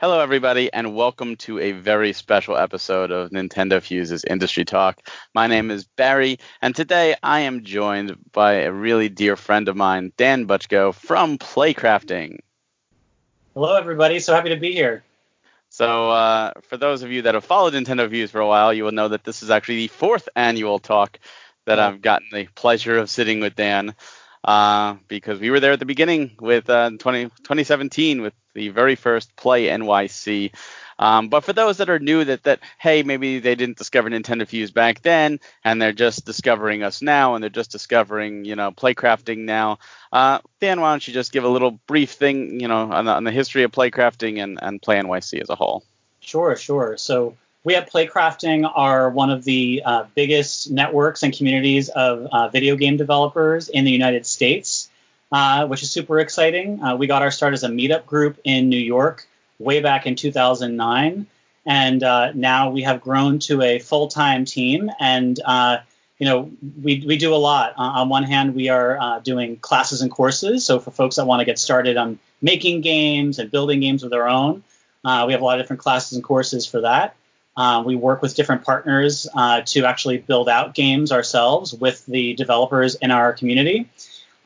Hello, everybody, and welcome to a very special episode of Nintendo Fuse's Industry Talk. My name is Barry, and today I am joined by a really dear friend of mine, Dan Butchko from Playcrafting. Hello, everybody. So happy to be here. So, uh, for those of you that have followed Nintendo Fuse for a while, you will know that this is actually the fourth annual talk that I've gotten the pleasure of sitting with Dan uh, because we were there at the beginning with uh, 20, 2017 with the very first Play NYC. Um, but for those that are new, that that hey, maybe they didn't discover Nintendo Fuse back then, and they're just discovering us now, and they're just discovering you know playcrafting now. Uh, Dan, why don't you just give a little brief thing, you know, on the, on the history of playcrafting and and Play NYC as a whole? Sure, sure. So we at Playcrafting are one of the uh, biggest networks and communities of uh, video game developers in the United States uh, which is super exciting. Uh, we got our start as a meetup group in New York way back in 2009, and uh, now we have grown to a full-time team. And uh, you know, we we do a lot. On one hand, we are doing classes and courses. So for folks that want to get started on making games and building games of their own, we have a lot of different classes and courses for that. We work with different partners to actually build out games ourselves with the developers in our community.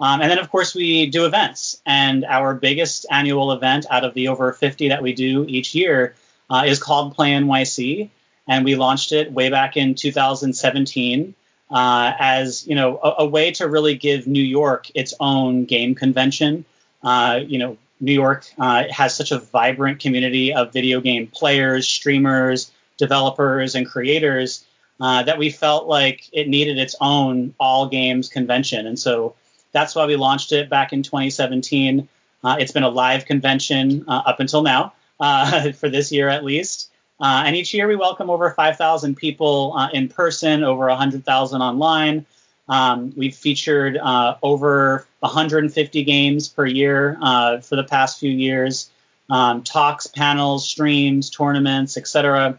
Um, and then, of course, we do events. And our biggest annual event out of the over 50 that we do each year uh, is called Play NYC. And we launched it way back in 2017 uh, as, you know, a, a, way to really give New York its own game convention. Uh, you know, New York uh, has such a vibrant community of video game players, streamers, developers, and creators uh, that we felt like it needed its own all games convention. And so that's why we launched it back in 2017. Uh, it's been a live convention uh, up until now, uh, for this year at least. Uh, and each year we welcome over 5,000 people uh, in person, over 100,000 online. Um, we've featured over 150 games per year for the past few years, um, talks, panels, streams, tournaments, etc.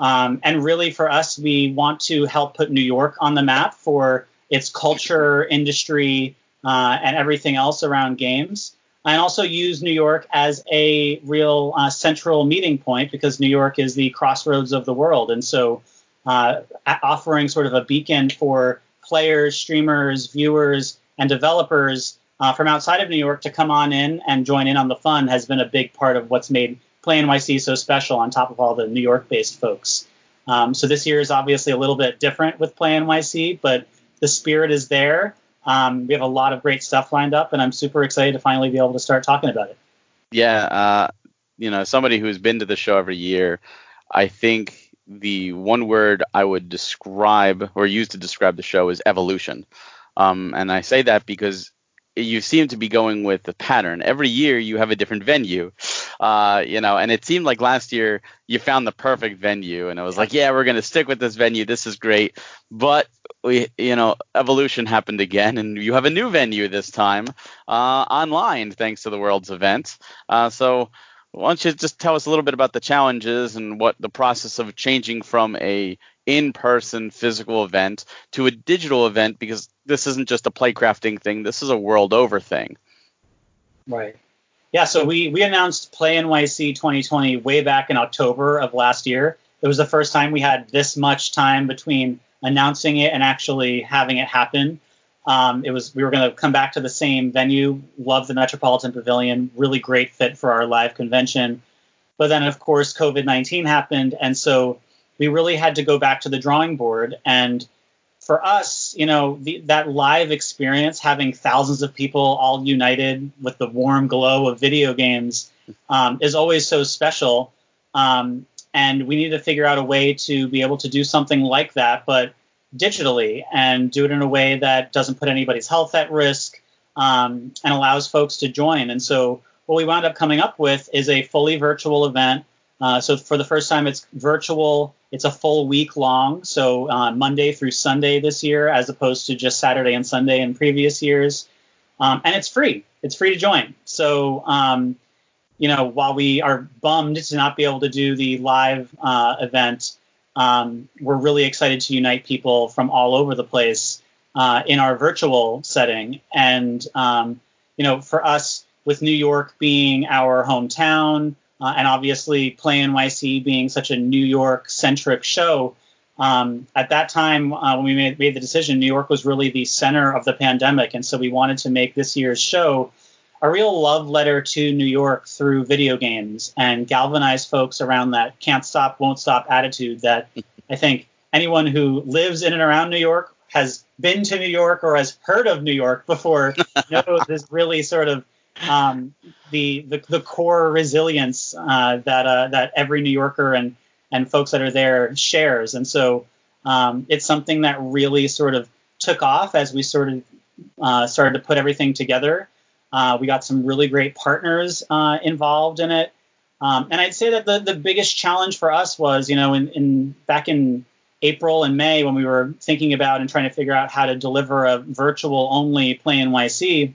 Um, and really, for us, we want to help put New York on the map for its culture, industry, uh, and everything else around games. And also use New York as a real uh, central meeting point because New York is the crossroads of the world. And so uh, offering sort of a beacon for players, streamers, viewers, and developers uh, from outside of New York to come on in and join in on the fun has been a big part of what's made Play NYC is so special on top of all the New York based folks. Um, so this year is obviously a little bit different with Play NYC, but the spirit is there. Um, we have a lot of great stuff lined up, and I'm super excited to finally be able to start talking about it. Yeah, uh, you know, somebody who's been to the show every year, I think the one word I would describe or use to describe the show is evolution. Um, and I say that because you seem to be going with the pattern. Every year you have a different venue, uh, you know, and it seemed like last year you found the perfect venue, and it was like, yeah, we're gonna stick with this venue. This is great, but we, you know, evolution happened again, and you have a new venue this time uh, online, thanks to the World's event. Uh, so why don't you just tell us a little bit about the challenges and what the process of changing from a in-person physical event to a digital event because this isn't just a playcrafting thing. This is a world over thing. Right. Yeah so we we announced play nyc 2020 way back in october of last year. It was the first time we had this much time between announcing it and actually having it happen. Um, it was we were going to come back to the same venue love the metropolitan pavilion really great fit for our live convention. But then of course covid-19 happened and so we really had to go back to the drawing board. And for us, you know, the, that live experience, having thousands of people all united with the warm glow of video games, um, is always so special. Um, and we need to figure out a way to be able to do something like that, but digitally, and do it in a way that doesn't put anybody's health at risk um, and allows folks to join. And so, what we wound up coming up with is a fully virtual event. Uh, so, for the first time, it's virtual it's a full week long, so uh, Monday through Sunday this year, as opposed to just Saturday and Sunday in previous years. Um, and it's free. It's free to join. So, um, you know, while we are bummed to not be able to do the live uh, event, um, we're really excited to unite people from all over the place uh, in our virtual setting. And, um, you know, for us, with New York being our hometown, uh, and obviously Play NYC being such a New York centric show. Um, at that time, uh, when we made, made the decision, New York was really the center of the pandemic, and so we wanted to make this year's show a real love letter to New York through video games and galvanize folks around that can't stop, won't stop attitude that I think anyone who lives in and around New York has been to New York or has heard of New York before knows is really sort of um, the, the, the core resilience uh, that uh, that every New Yorker and and folks that are there shares. And so um, it's something that really sort of took off as we sort of uh, started to put everything together. Uh, we got some really great partners uh, involved in it. Um, and I'd say that the, the biggest challenge for us was, you know, in, in back in April and May when we were thinking about and trying to figure out how to deliver a virtual only Play NYC,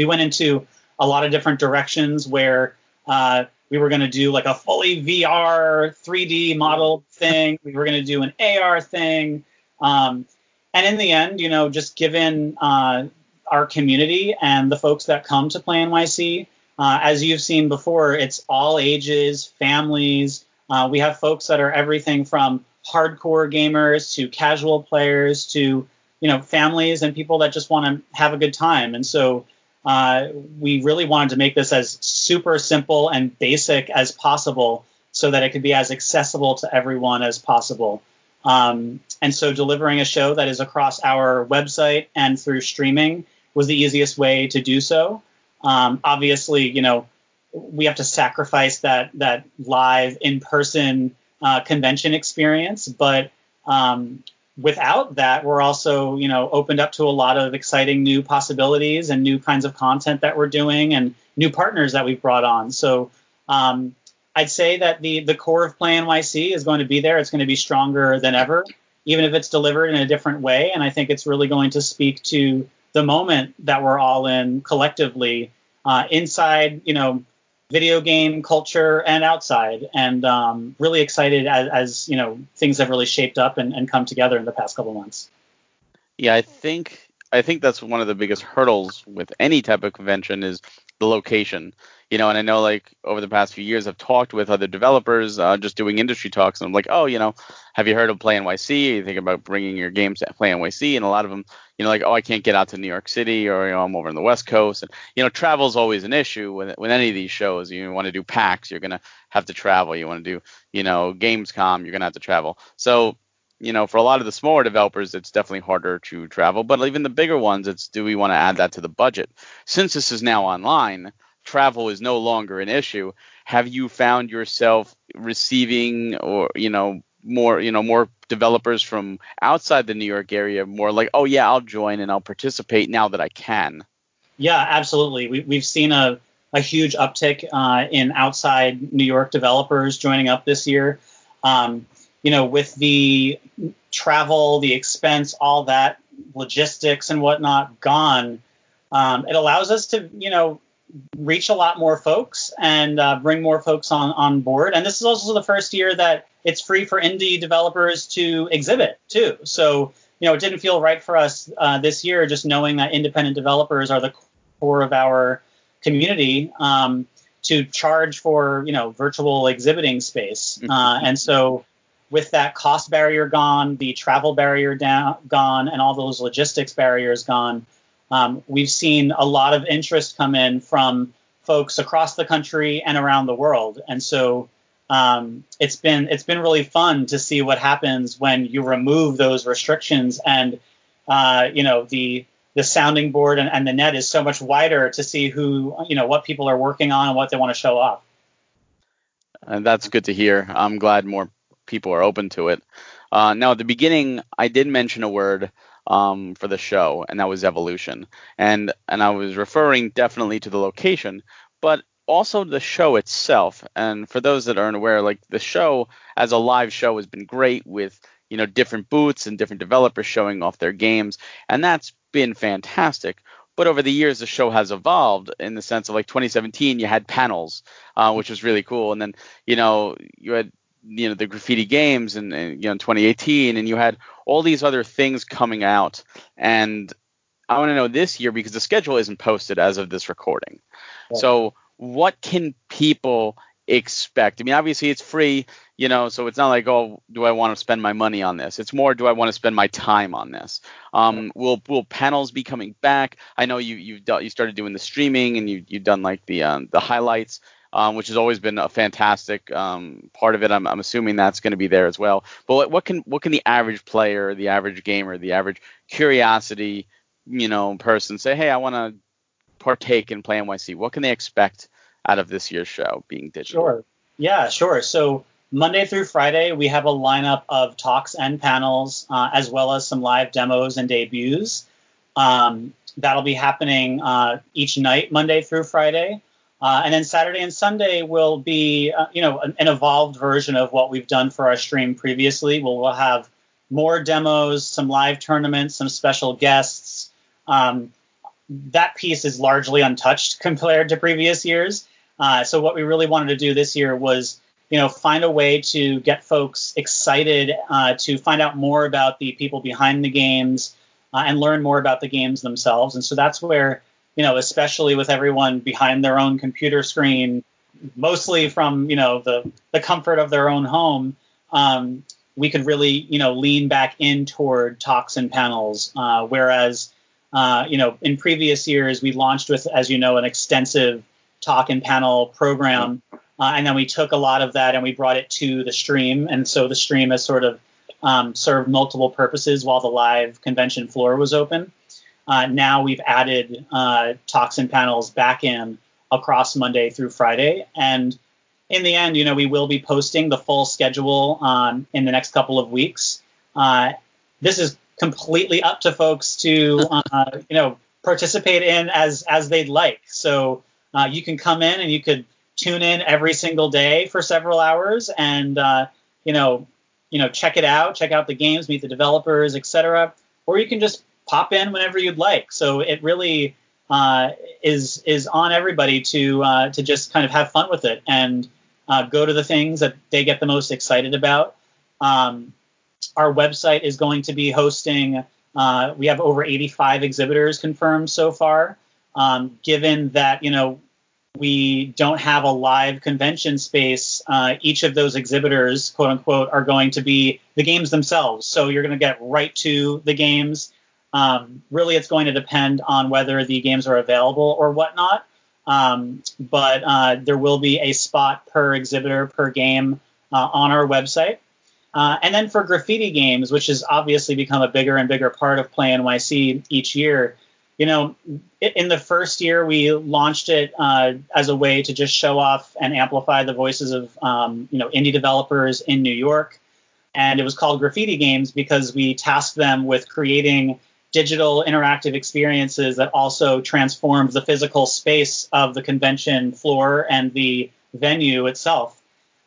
we went into a lot of different directions where uh, we were going to do like a fully VR 3D model thing. We were going to do an AR thing. Um, and in the end, you know, just given uh, our community and the folks that come to Play NYC, uh, as you've seen before, it's all ages, families. Uh, we have folks that are everything from hardcore gamers to casual players to you know families and people that just want to have a good time. And so uh, we really wanted to make this as super simple and basic as possible so that it could be as accessible to everyone as possible. Um, and so delivering a show that is across our website and through streaming was the easiest way to do so. Um, obviously, you know, we have to sacrifice that that live in person uh, convention experience, but um, without that, we're also, you know, opened up to a lot of exciting new possibilities and new kinds of content that we're doing and new partners that we've brought on. So um, I'd say that the the core of Play NYC is going to be there. It's going to be stronger than ever, even if it's delivered in a different way. And I think it's really going to speak to the moment that we're all in collectively uh, inside, you know, video game culture and outside, and um, really excited as, as, you know things have really shaped up and, and come together in the past couple months. Yeah, I think I think that's one of the biggest hurdles with any type of convention is the location you know, and I know like over the past few years, I've talked with other developers, uh, just doing industry talks, and I'm like, oh, you know, have you heard of Play NYC? You think about bringing your games to Play NYC, and a lot of them, you know, like, oh, I can't get out to New York City, or you know, I'm over on the West Coast, and you know, travel is always an issue with with any of these shows. You want to do PAX, you're gonna have to travel. You want to do, you know, Gamescom, you're gonna have to travel. So you know, for a lot of the smaller developers, it's definitely harder to travel. But even the bigger ones, it's do we want to add that to the budget? Since this is now online, travel is no longer an issue, have you found yourself receiving or you know more you know more developers from outside the New York area more like oh yeah I'll join and I'll participate now that I can? Yeah, absolutely. We, we've seen a a huge uptick uh, in outside New York developers joining up this year. Um, you know, with the travel, the expense, all that logistics and whatnot gone, um, it allows us to, you know, reach a lot more folks and uh, bring more folks on on board. And this is also the first year that it's free for indie developers to exhibit too. So you know, it didn't feel right for us uh, this year, just knowing that independent developers are the core of our community, um, to charge for you know virtual exhibiting space. Mm-hmm. Uh, and so with that cost barrier gone, the travel barrier down gone, and all those logistics barriers gone um, we've seen a lot of interest come in from folks across the country and around the world, and so um, it's been it's been really fun to see what happens when you remove those restrictions and uh, you know the the sounding board and, and, the net is so much wider to see who you know what people are working on and what they want to show off. And that's good to hear. I'm glad more people are open to it. Uh, now, at the beginning, I did mention a word um, for the show, and that was evolution. And and I was referring definitely to the location, but also the show itself. And for those that aren't aware, like the show as a live show has been great with you know different booths and different developers showing off their games, and that's been fantastic. But over the years, the show has evolved in the sense of like 2017, you had panels, uh, which was really cool, and then you know you had you know the graffiti games and, and, you know 2018 and you had all these other things coming out and i want to know this year because the schedule isn't posted as of this recording right. so what can people expect? I mean, obviously it's free, you know, so it's not like, oh, do I want to spend my money on this? It's more, do I want to spend my time on this? Um, will will panels be coming back? I know you you you started doing the streaming and you you've done like the um, the highlights. Um, which has always been a fantastic um, part of it. I'm, I'm assuming that's going to be there as well. But what, what, can what can the average player, the average gamer, the average curiosity, you know, person say? Hey, I want to partake in Play NYC. What can they expect out of this year's show being digital? Sure. Yeah, sure. So Monday through Friday, we have a lineup of talks and panels, uh, as well as some live demos and debuts. Um, that'll be happening uh, each night, Monday through Friday. Uh, and then Saturday and Sunday will be, uh, you know, an, an, evolved version of what we've done for our stream previously. We'll, we'll have more demos, some live tournaments, some special guests. Um, that piece is largely untouched compared to previous years. Uh, so what we really wanted to do this year was you know, find a way to get folks excited uh, to find out more about the people behind the games uh, and learn more about the games themselves. And so that's where, you know, especially with everyone behind their own computer screen, mostly from, you know, the, the comfort of their own home, um, we could really, you know, lean back in toward talks and panels. Uh, whereas, uh, you know, in previous years, we launched with, as you know, an extensive talk and panel program. Uh, and then we took a lot of that and we brought it to the stream. And so the stream has sort of um, served multiple purposes while the live convention floor was open. Uh, now we've added uh, talks and panels back in across Monday through Friday. And in the end, you know, we will be posting the full schedule um, in the next couple of weeks. Uh, this is completely up to folks to, uh, you know, participate in as as they'd like. So uh, you can come in and you could tune in every single day for several hours and uh, you know you know check it out check out the games meet the developers etc or you can just pop in whenever you'd like so it really uh, is is on everybody to uh, to just kind of have fun with it and uh, go to the things that they get the most excited about um, our website is going to be hosting uh, we have over 85 exhibitors confirmed so far um, given that you know we don't have a live convention space, uh, each of those exhibitors, quote unquote, are going to be the games themselves. So you're going to get right to the games. Um, really, it's going to depend on whether the games are available or whatnot. Um, but uh, there will be a spot per exhibitor per game uh, on our website. Uh, and then for graffiti games, which has obviously become a bigger and bigger part of Play NYC each year, you know, in the first year we launched it uh, as a way to just show off and amplify the voices of um, you know indie developers in New York, and it was called Graffiti Games because we tasked them with creating digital interactive experiences that also transformed the physical space of the convention floor and the venue itself.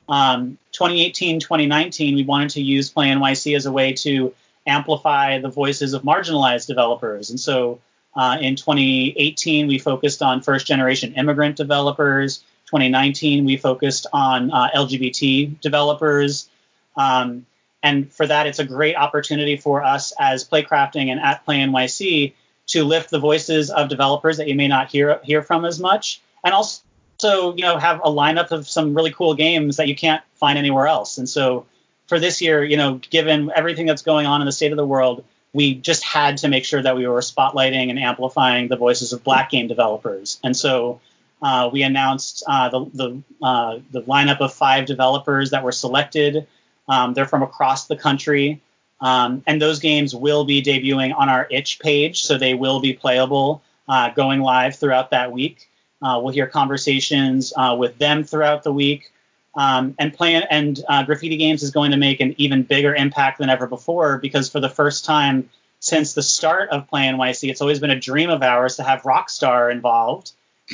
Um, 2018, 2019, we wanted to use Play NYC as a way to amplify the voices of marginalized developers, and so uh, in 2018, we focused on first generation immigrant developers. 2019, we focused on uh, LGBT developers. Um, and for that, it's a great opportunity for us as Playcrafting and at Play NYC to lift the voices of developers that you may not hear hear from as much, and also you know have a lineup of some really cool games that you can't find anywhere else. And so for this year, you know, given everything that's going on in the state of the world, we just had to make sure that we were spotlighting and amplifying the voices of black game developers. And so uh, we announced uh, the the, uh, the lineup of five developers that were selected. Um, they're from across the country, um, and those games will be debuting on our itch page, so they will be playable uh, going live throughout that week. Uh, we'll hear conversations uh, with them throughout the week. Um, and plan and uh, graffiti games is going to make an even bigger impact than ever before because for the first time since the start of Play NYC, it's always been a dream of ours to have Rockstar involved,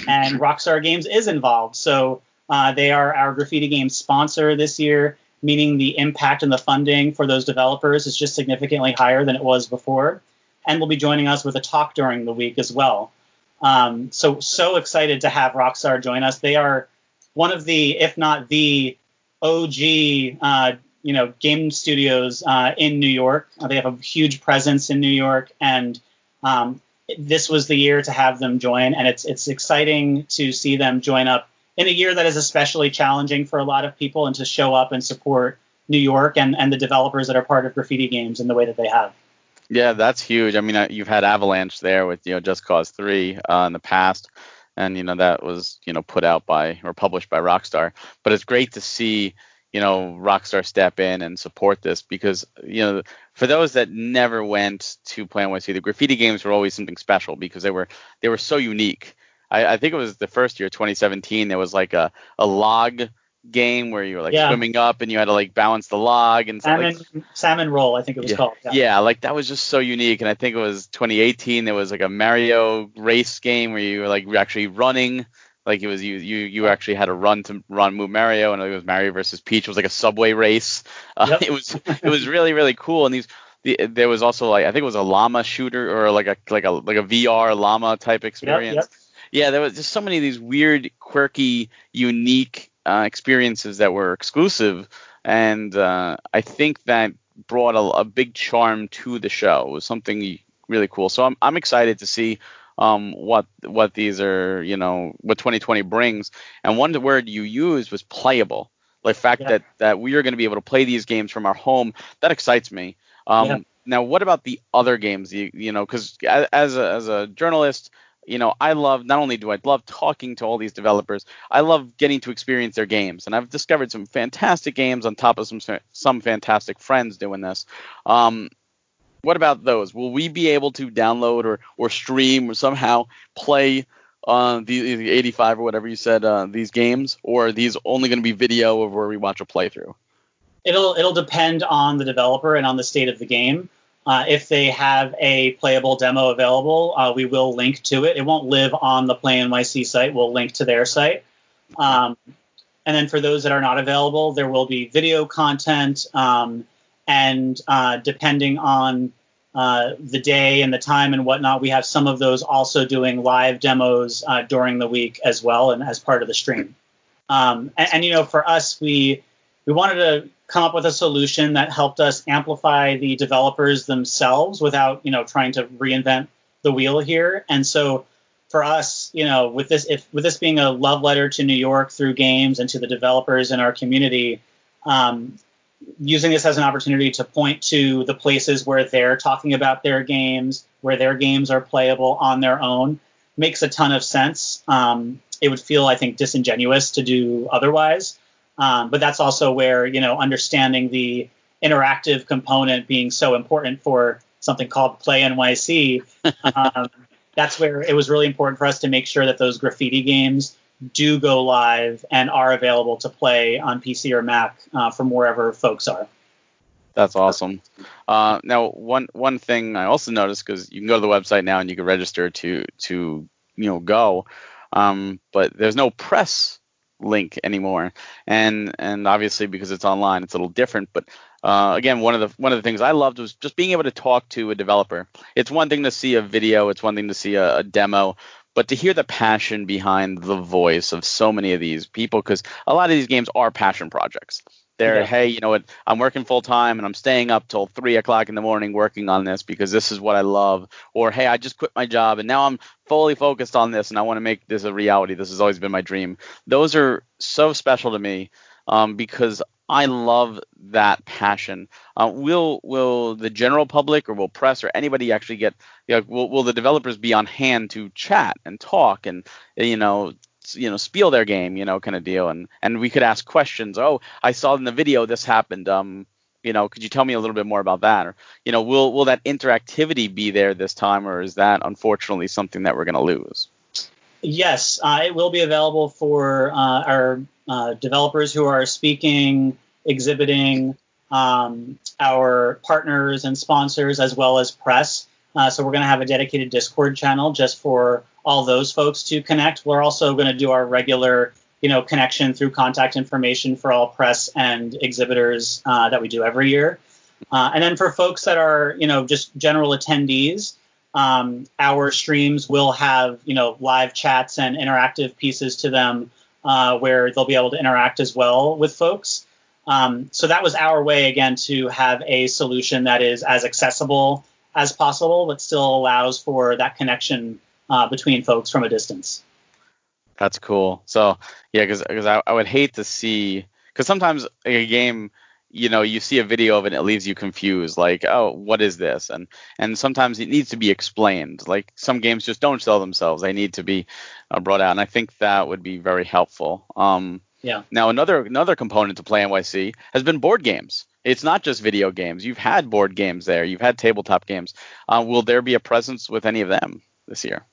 and Rockstar Games is involved. So uh, they are our graffiti game sponsor this year, meaning the impact and the funding for those developers is just significantly higher than it was before, and will be joining us with a talk during the week as well. Um, so so excited to have Rockstar join us. They are one of the, if not the OG, uh, you know, game studios uh, in New York. Uh, they have a huge presence in New York, and um, this was the year to have them join. And it's it's exciting to see them join up in a year that is especially challenging for a lot of people, and to show up and support New York and, and the developers that are part of graffiti games in the way that they have. Yeah, that's huge. I mean, you've had Avalanche there with you know Just Cause Three uh, in the past, and you know that was you know put out by or published by Rockstar. But it's great to see you know Rockstar step in and support this because you know for those that never went to Play NYC, the graffiti games were always something special because they were they were so unique. I, I think it was the first year, 2017. There was like a a log game where you were like yeah. swimming up and you had to like balance the log and salmon like, salmon roll I think it was yeah, called. Yeah. yeah, like that was just so unique. And I think it was 2018. There was like a Mario race game where you were like actually running. Like it was you you you actually had to run to run move Mario and it was Mario versus Peach. It was like a subway race. Uh, yep. it was it was really really cool. And these the, there was also like I think it was a llama shooter or like a like a like a VR llama type experience. Yep, yep. Yeah, there was just so many of these weird, quirky, unique uh, experiences that were exclusive, and uh, I think that brought a, a, big charm to the show. It was something really cool. So I'm I'm excited to see um, what what these are, you know, what 2020 brings. And one word you used was playable. The fact yeah. that that we are going to be able to play these games from our home that excites me. Um, yeah. Now, what about the other games? You, you know, because as a, as a journalist, you know, I love not only do I love talking to all these developers, I love getting to experience their games, and I've discovered some fantastic games on top of some some fantastic friends doing this. Um, what about those? Will we be able to download or or stream or somehow play uh, the, the 85 or whatever you said uh, these games, or are these only going to be video of where we watch a playthrough? It'll it'll depend on the developer and on the state of the game. Uh, if they have a playable demo available, uh, we will link to it. It won't live on the Play NYC site. We'll link to their site. Um, and then for those that are not available, there will be video content. Um, and uh, depending on uh, the day and the time and whatnot, we have some of those also doing live demos uh, during the week as well and as part of the stream. Um, and, and, you know, for us, we we wanted to come up with a solution that helped us amplify the developers themselves without, you know, trying to reinvent the wheel here. And so for us, you know, with this if with this being a love letter to New York through games and to the developers in our community, um, using this as an opportunity to point to the places where they're talking about their games, where their games are playable on their own, makes a ton of sense. Um, it would feel, I think, disingenuous to do otherwise. Um, but that's also where you know understanding the interactive component being so important for something called Play NYC. Um, that's where it was really important for us to make sure that those graffiti games do go live and are available to play on PC or Mac uh, from wherever folks are. That's awesome. Uh, now, one one thing I also noticed because you can go to the website now and you can register to to you know go, um, but there's no press link anymore. And and obviously because it's online, it's a little different. But uh, again, one of the one of the things I loved was just being able to talk to a developer. It's one thing to see a video, it's one thing to see a, a demo, but to hear the passion behind the voice of so many of these people, because a lot of these games are passion projects. They're, yeah. hey, you know what? I'm working full time and I'm staying up till three o'clock in the morning working on this because this is what I love. Or, hey, I just quit my job and now I'm fully focused on this and I want to make this a reality. This has always been my dream. Those are so special to me um, because I love that passion. Uh, will will the general public or will press or anybody actually get? You know, will will the developers be on hand to chat and talk and you know you know spiel their game you know kind of deal. And and we could ask questions oh i saw in the video this happened um you know could you tell me a little bit more about that? Or you know will will that interactivity be there this time or is that unfortunately something that we're going to lose? Yes uh, it will be available for uh, our uh, developers who are speaking exhibiting um, our partners and sponsors as well as press. Uh, so we're going to have a dedicated discord channel just for all those folks to connect. We're also going to do our regular, you know, connection through contact information for all press and exhibitors uh, that we do every year. Uh, and then for folks that are, you know, just general attendees, um, our streams will have, you know, live chats and interactive pieces to them uh, where they'll be able to interact as well with folks. Um, so that was our way again to have a solution that is as accessible as possible, but still allows for that connection uh, between folks from a distance. That's cool. So yeah, because I, I would hate to see because sometimes a game you know you see a video of it and it leaves you confused like oh what is this? And and sometimes it needs to be explained. Like some games just don't sell themselves. They need to be uh, brought out and i think that would be very helpful. Um yeah. now another another component to play nyc has been board games. It's not just video games. You've had board games there. You've had tabletop games. Uh, will there be a presence with any of them this year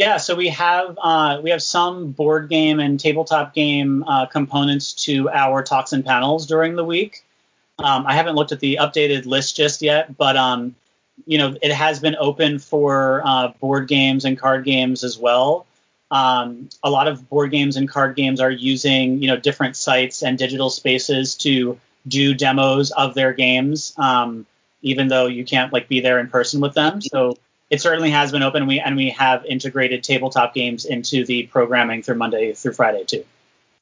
yeah, so we have uh, we have some board game and tabletop game uh, components to our talks and panels during the week. Um, I haven't looked at the updated list just yet, but um, you know it has been open for uh, board games and card games as well. Um, a lot of board games and card games are using you know different sites and digital spaces to do demos of their games, um, even though you can't like be there in person with them. So it certainly has been open. And we and we have integrated tabletop games into the programming through Monday through Friday too.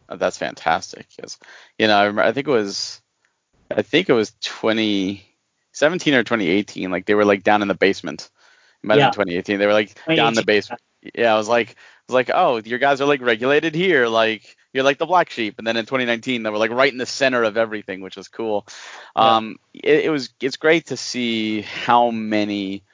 Oh, that's fantastic. Because you know I, remember, I think it was I think it was 2017 or 2018. Like they were like down in the basement. It might yeah. have been 2018. They were like down in the basement. Yeah, I was like, I was like, oh, your guys are like regulated here. Like you're like the black sheep. And then in 2019, they were like right in the center of everything, which was cool. Yeah. Um, it, it was it's great to see how many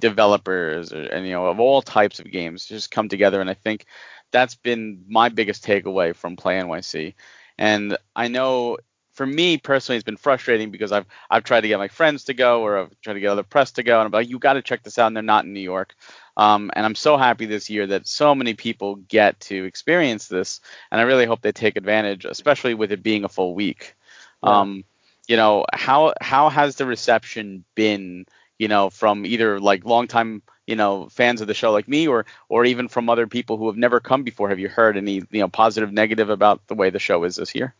developers or, and you know of all types of games just come together. And I think that's been my biggest takeaway from Play NYC. And I know for me personally, it's been frustrating because I've I've tried to get my friends to go or I've tried to get other press to go, and I'm like, you got to check this out, and they're not in New York. Um, and I'm so happy this year that so many people get to experience this, and I really hope they take advantage, especially with it being a full week. Yeah. Um, you know, how how has the reception been? You know, from either like longtime you know fans of the show like me, or or even from other people who have never come before. Have you heard any you know positive, negative about the way the show is this year?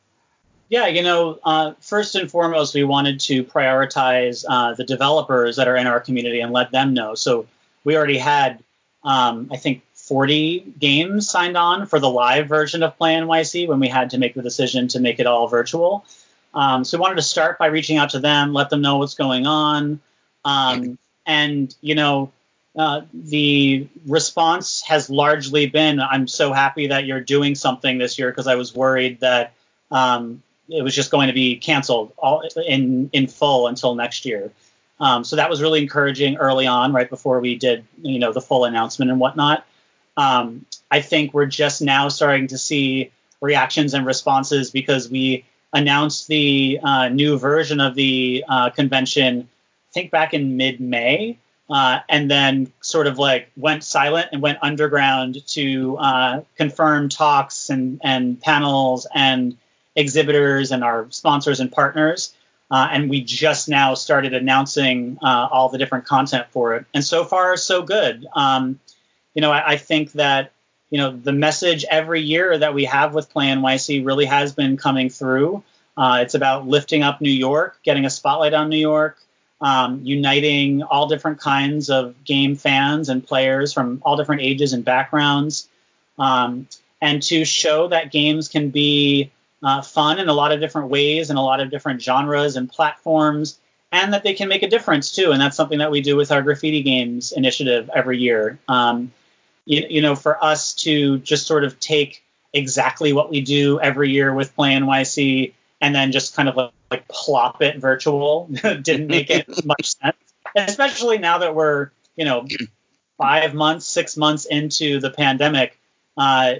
Yeah, you know, uh, first and foremost, we wanted to prioritize uh, the developers that are in our community and let them know. So we already had, um, I think, 40 games signed on for the live version of Play NYC when we had to make the decision to make it all virtual. Um, so we wanted to start by reaching out to them, let them know what's going on. Um, and, you know, uh, the response has largely been I'm so happy that you're doing something this year because I was worried that um, it was just going to be canceled all in in full until next year. Um, so that was really encouraging early on, right before we did you know the full announcement and whatnot. Um, I think we're just now starting to see reactions and responses because we announced the uh, new version of the uh, convention, think back in mid May. Uh, and then sort of like went silent and went underground to uh, confirm talks and, and panels and exhibitors and our sponsors and partners. Uh, and we just now started announcing uh, all the different content for it. And so far, so good. Um, you know, I, I, think that you know the message every year that we have with Play NYC really has been coming through. Uh, it's about lifting up New York, getting a spotlight on New York, um, uniting all different kinds of game fans and players from all different ages and backgrounds, um, and to show that games can be uh, fun in a lot of different ways and a lot of different genres and platforms, and that they can make a difference too. And that's something that we do with our graffiti games initiative every year. Um, you, you, know, for us to just sort of take exactly what we do every year with Play NYC and then just kind of like, like plop it virtual didn't make it much sense, especially now that we're, you know, five months, six months into the pandemic. Uh,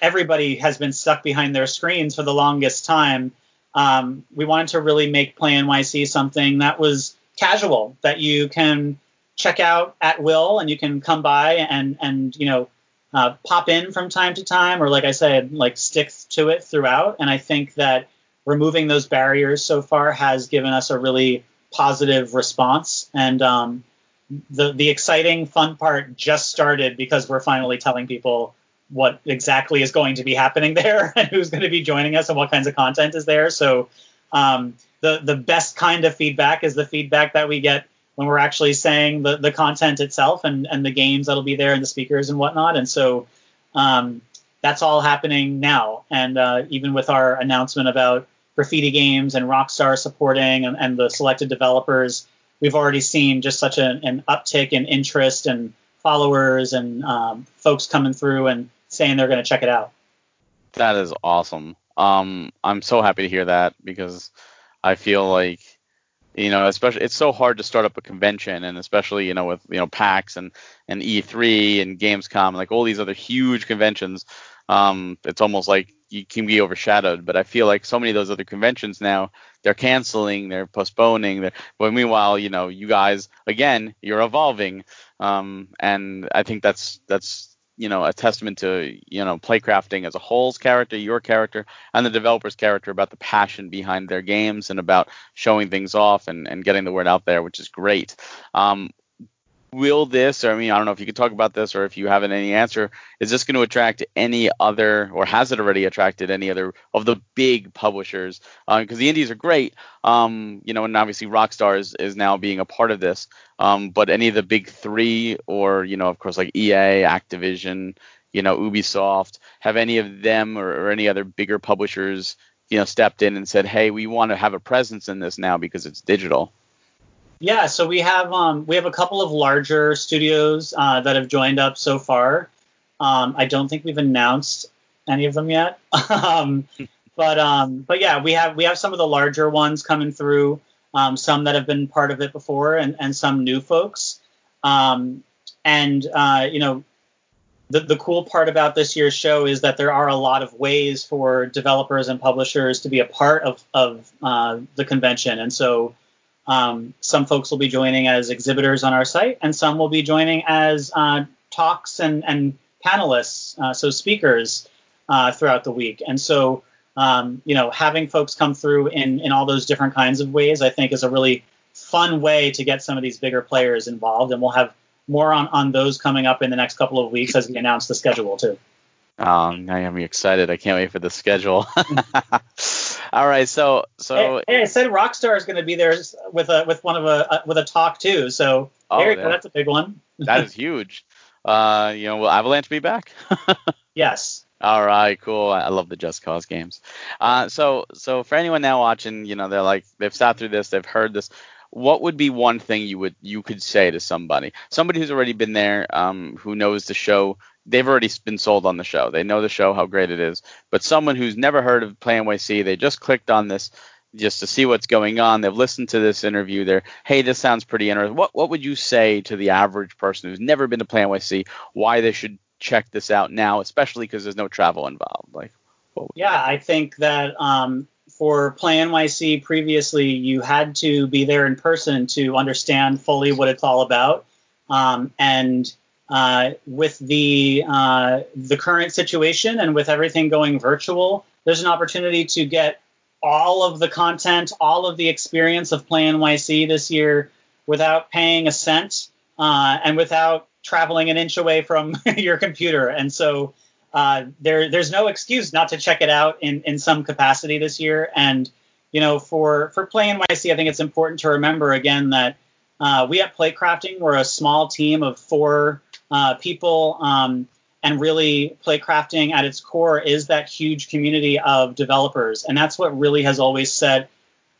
everybody has been stuck behind their screens for the longest time. Um, we wanted to really make Play NYC something that was casual, that you can check out at will, and you can come by and and you know uh, pop in from time to time, or like I said, like stick to it throughout. And I think that removing those barriers so far has given us a really positive response. And um, the the exciting, fun part just started because we're finally telling people what exactly is going to be happening there and who's going to be joining us and what kinds of content is there. So um, the the best kind of feedback is the feedback that we get when we're actually saying the, the content itself and, and the games that'll be there and the speakers and whatnot. And so um, that's all happening now. And uh, even with our announcement about graffiti games and Rockstar supporting and, and the selected developers, we've already seen just such a, an uptick in interest and followers and um, folks coming through and saying they're going to check it out. That is awesome. Um, I'm so happy to hear that because I feel like you know, especially it's so hard to start up a convention, and especially you know with you know PAX and and E3 and Gamescom, like all these other huge conventions, um, it's almost like you can be overshadowed. But I feel like so many of those other conventions now they're canceling, they're postponing. They're, but meanwhile, you know, you guys again, you're evolving, um, and I think that's that's you know a testament to you know playcrafting as a whole's character your character and the developer's character about the passion behind their games and about showing things off and, and getting the word out there which is great um, will this, or I mean, I don't know if you could talk about this or if you have any answer, is this going to attract any other, or has it already attracted any other of the big publishers? Because uh, the indies are great, um, you know, and obviously Rockstar is, is now being a part of this. Um, but any of the big three, or you know, of course, like EA, Activision, you know, Ubisoft, have any of them or, or any other bigger publishers, you know, stepped in and said, hey, we want to have a presence in this now because it's digital? Yeah, so we have um, we have a couple of larger studios uh, that have joined up so far. Um, I don't think we've announced any of them yet, um, but um, but yeah, we have we have some of the larger ones coming through. Um, some that have been part of it before, and, and some new folks. Um, and uh, you know, the the cool part about this year's show is that there are a lot of ways for developers and publishers to be a part of of uh, the convention, and so um, some folks will be joining as exhibitors on our site, and some will be joining as uh, talks and, and panelists, uh, so speakers uh, throughout the week. And so, um, you know, having folks come through in, in all those different kinds of ways, I think, is a really fun way to get some of these bigger players involved. And we'll have more on, on those coming up in the next couple of weeks as we announce the schedule, too. Um, now I'm excited. I can't wait for the schedule. All right, so so hey, hey, I said Rockstar is going to be there with a with one of a uh, with a talk too. So oh, there, yeah. that's a big one. that is huge. Uh, you know, will Avalanche be back? yes. All right, cool. I love the Just Cause games. Uh, so so for anyone now watching, you know, they're like they've sat through this, they've heard this. What would be one thing you would you could say to somebody, somebody who's already been there, um, who knows the show, they've already been sold on the show. They know the show, how great it is. But someone who's never heard of Play NYC, they just clicked on this just to see what's going on. They've listened to this interview. They're, hey, this sounds pretty interesting. What what would you say to the average person who's never been to Play NYC why they should check this out now, especially because there's no travel involved? Like, yeah, I think that um, for Play NYC previously, you had to be there in person to understand fully what it's all about. Um, and uh, with the uh, the current situation and with everything going virtual, there's an opportunity to get all of the content, all of the experience of Play NYC this year without paying a cent uh, and without traveling an inch away from your computer. And so uh, there there's no excuse not to check it out in in some capacity this year. And you know, for for Play NYC, I think it's important to remember again that uh, we at Playcrafting, we're a small team of four uh, people, um, and really Playcrafting at its core is that huge community of developers, and that's what really has always set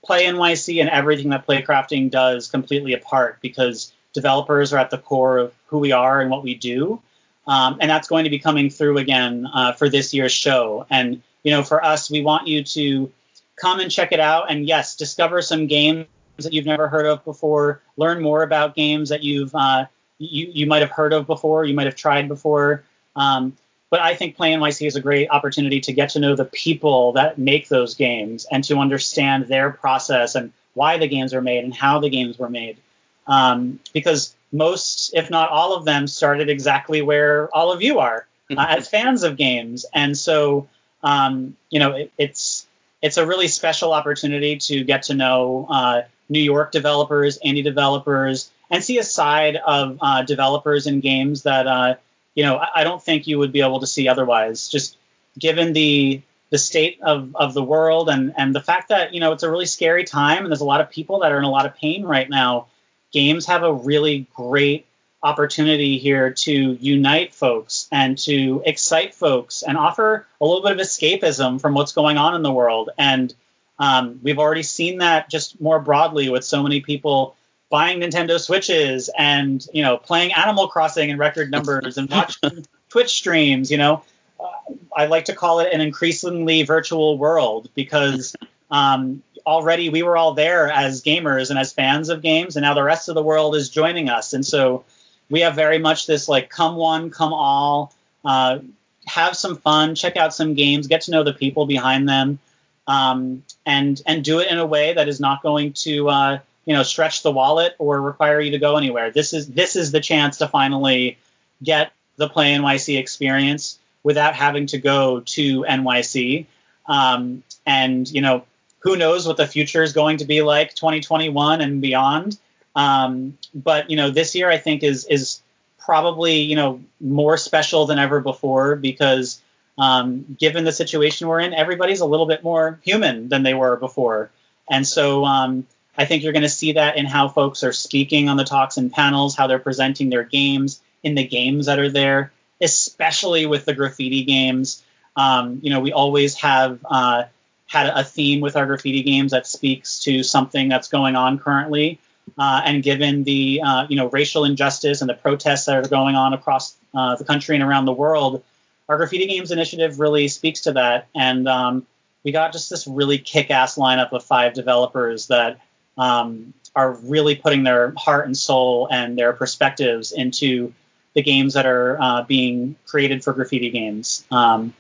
Play NYC and everything that Playcrafting does completely apart because developers are at the core of who we are and what we do. Um, and that's going to be coming through again uh, for this year's show. And you know, for us, we want you to come and check it out, and yes, discover some games that you've never heard of before, learn more about games that you've uh, you you might have heard of before, you might have tried before. Um, but I think Play NYC is a great opportunity to get to know the people that make those games and to understand their process and why the games are made and how the games were made. Um, because most, if not all of them, started exactly where all of you are uh, as fans of games, and so um, you know it, it's it's a really special opportunity to get to know uh, New York developers, indie developers, and see a side of uh, developers and games that uh, you know I, don't think you would be able to see otherwise. Just given the the state of, of the world and and the fact that you know it's a really scary time and there's a lot of people that are in a lot of pain right now. Games have a really great opportunity here to unite folks and to excite folks and offer a little bit of escapism from what's going on in the world. And um, we've already seen that just more broadly with so many people buying Nintendo Switches and you know playing Animal Crossing in record numbers and watching Twitch streams. You know, uh, I like to call it an increasingly virtual world because um, already we were all there as gamers and as fans of games, and now the rest of the world is joining us. And so we have very much this like come one, come all, uh, have some fun, check out some games, get to know the people behind them, um, and and do it in a way that is not going to uh, you know stretch the wallet or require you to go anywhere. This is this is the chance to finally get the Play NYC experience without having to go to NYC. Um, and you know who knows what the future is going to be like 2021 and beyond. Um, but you know, this year I think is is probably you know more special than ever before because um, given the situation we're in, everybody's a little bit more human than they were before, and so um, I think you're going to see that in how folks are speaking on the talks and panels, how they're presenting their games in the games that are there, especially with the graffiti games. Um, you know, we always have uh, had a theme with our graffiti games that speaks to something that's going on currently. Uh, and given the uh, you know racial injustice and the protests that are going on across uh, the country and around the world, our graffiti games initiative really speaks to that. And um, we got just this really kick-ass lineup of five developers that um, are really putting their heart and soul and their perspectives into the games that are uh, being created for graffiti games. Um,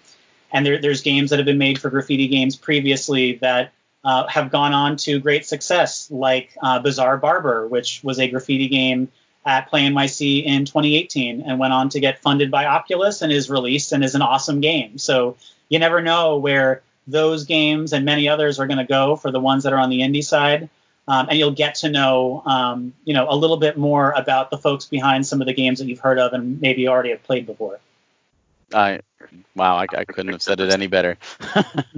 and there, there's games that have been made for graffiti games previously that uh, have gone on to great success, like uh, Bizarre Barber, which was a graffiti game at Play NYC in 2018 and went on to get funded by Oculus and is released and is an awesome game. So you never know where those games and many others are going to go for the ones that are on the indie side. Um, and you'll get to know, um, you know, a little bit more about the folks behind some of the games that you've heard of and maybe already have played before. I wow, I, I, couldn't have said it any better.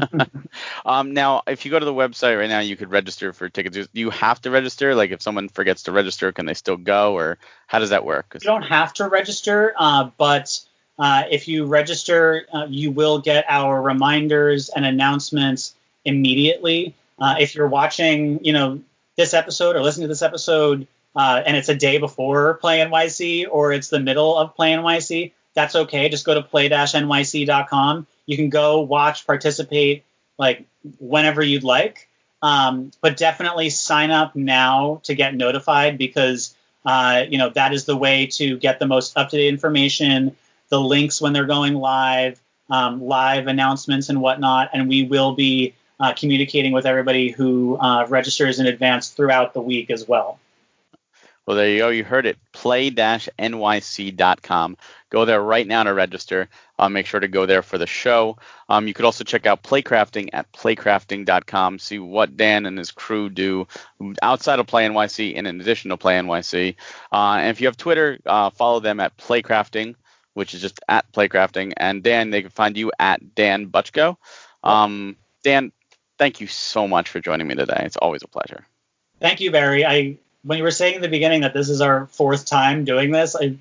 um, now, if you go to the website right now, you could register for tickets. Do you have to register? Like, if someone forgets to register, can they still go, or how does that work? You don't have to register, uh, but uh, if you register, uh, you will get our reminders and announcements immediately. Uh, if you're watching, you know, this episode or listening to this episode, uh, and it's a day before Play NYC or it's the middle of Play NYC that's okay. Just go to play-nyc.com. You can go watch, participate, like whenever you'd like. Um, but definitely sign up now to get notified because uh, you know that is the way to get the most up-to-date information, the links when they're going live, um, live announcements and whatnot, and we will be uh, communicating with everybody who uh, registers in advance throughout the week as well. Well, there you go. You heard it. Play-nyc.com. Go there right now to register. Uh, make sure to go there for the show. Um, you could also check out Playcrafting at playcrafting.com. See what Dan and his crew do outside of Play NYC and in addition to Play NYC. Uh, and if you have Twitter, uh, follow them at Playcrafting, which is just at Playcrafting. And Dan, they can find you at Dan Butchko. Um, Dan, thank you so much for joining me today. It's always a pleasure. Thank you, Barry. I when you were saying in the beginning that this is our fourth time doing this, I,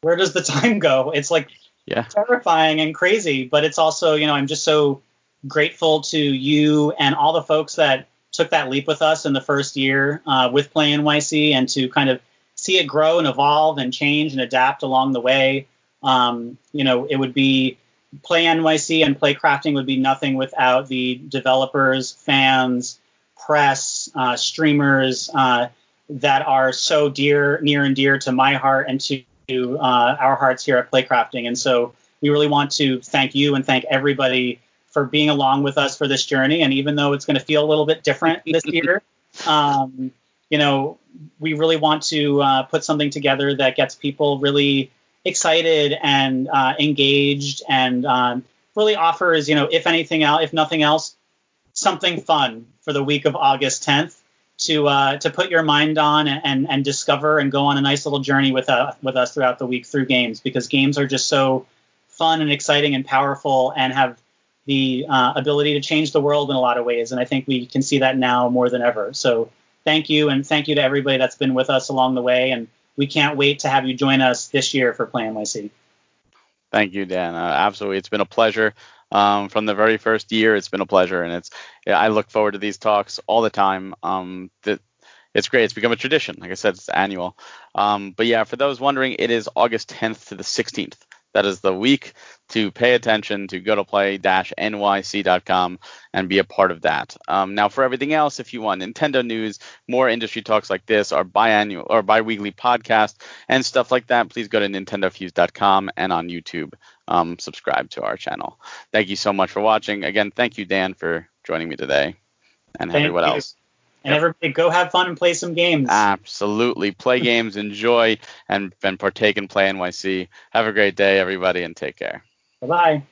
where does the time go? It's like yeah. terrifying and crazy, but it's also, you know, I'm just so grateful to you and all the folks that took that leap with us in the first year uh, with Play NYC and to kind of see it grow and evolve and change and adapt along the way. Um, you know, it would be Play NYC and Play Crafting would be nothing without the developers, fans, press, uh, streamers uh, that are so dear, near and dear to my heart and to uh, our hearts here at Playcrafting. And so we really want to thank you and thank everybody for being along with us for this journey. And even though it's going to feel a little bit different this year, um, you know, we really want to uh, put something together that gets people really excited and uh, engaged and um, really offers, you know, if anything else, if nothing else, something fun for the week of August 10th to uh, to put your mind on and, and discover and go on a nice little journey with uh, with us throughout the week through games because games are just so fun and exciting and powerful and have the uh, ability to change the world in a lot of ways and I think we can see that now more than ever. So thank you and thank you to everybody that's been with us along the way and we can't wait to have you join us this year for Play NYC. Thank you, Dan. Uh, absolutely, it's been a pleasure um, from the very first year. It's been a pleasure, and it's I look forward to these talks all the time. Um, that it's great. It's become a tradition. Like I said, it's annual. Um, but yeah, for those wondering, it is August 10th to the 16th. That is the week to pay attention to go to play-nyc.com and be a part of that. Um, now, for everything else, if you want Nintendo news, more industry talks like this, our biannual or biweekly podcast and stuff like that, please go to nintendofuse.com and on YouTube, um, subscribe to our channel. Thank you so much for watching. Again, thank you, Dan, for joining me today, and Thank everyone you. else. And everybody go have fun and play some games. Absolutely. Play games, enjoy, and, and partake in Play NYC. Have a great day, everybody, and take care. Bye bye.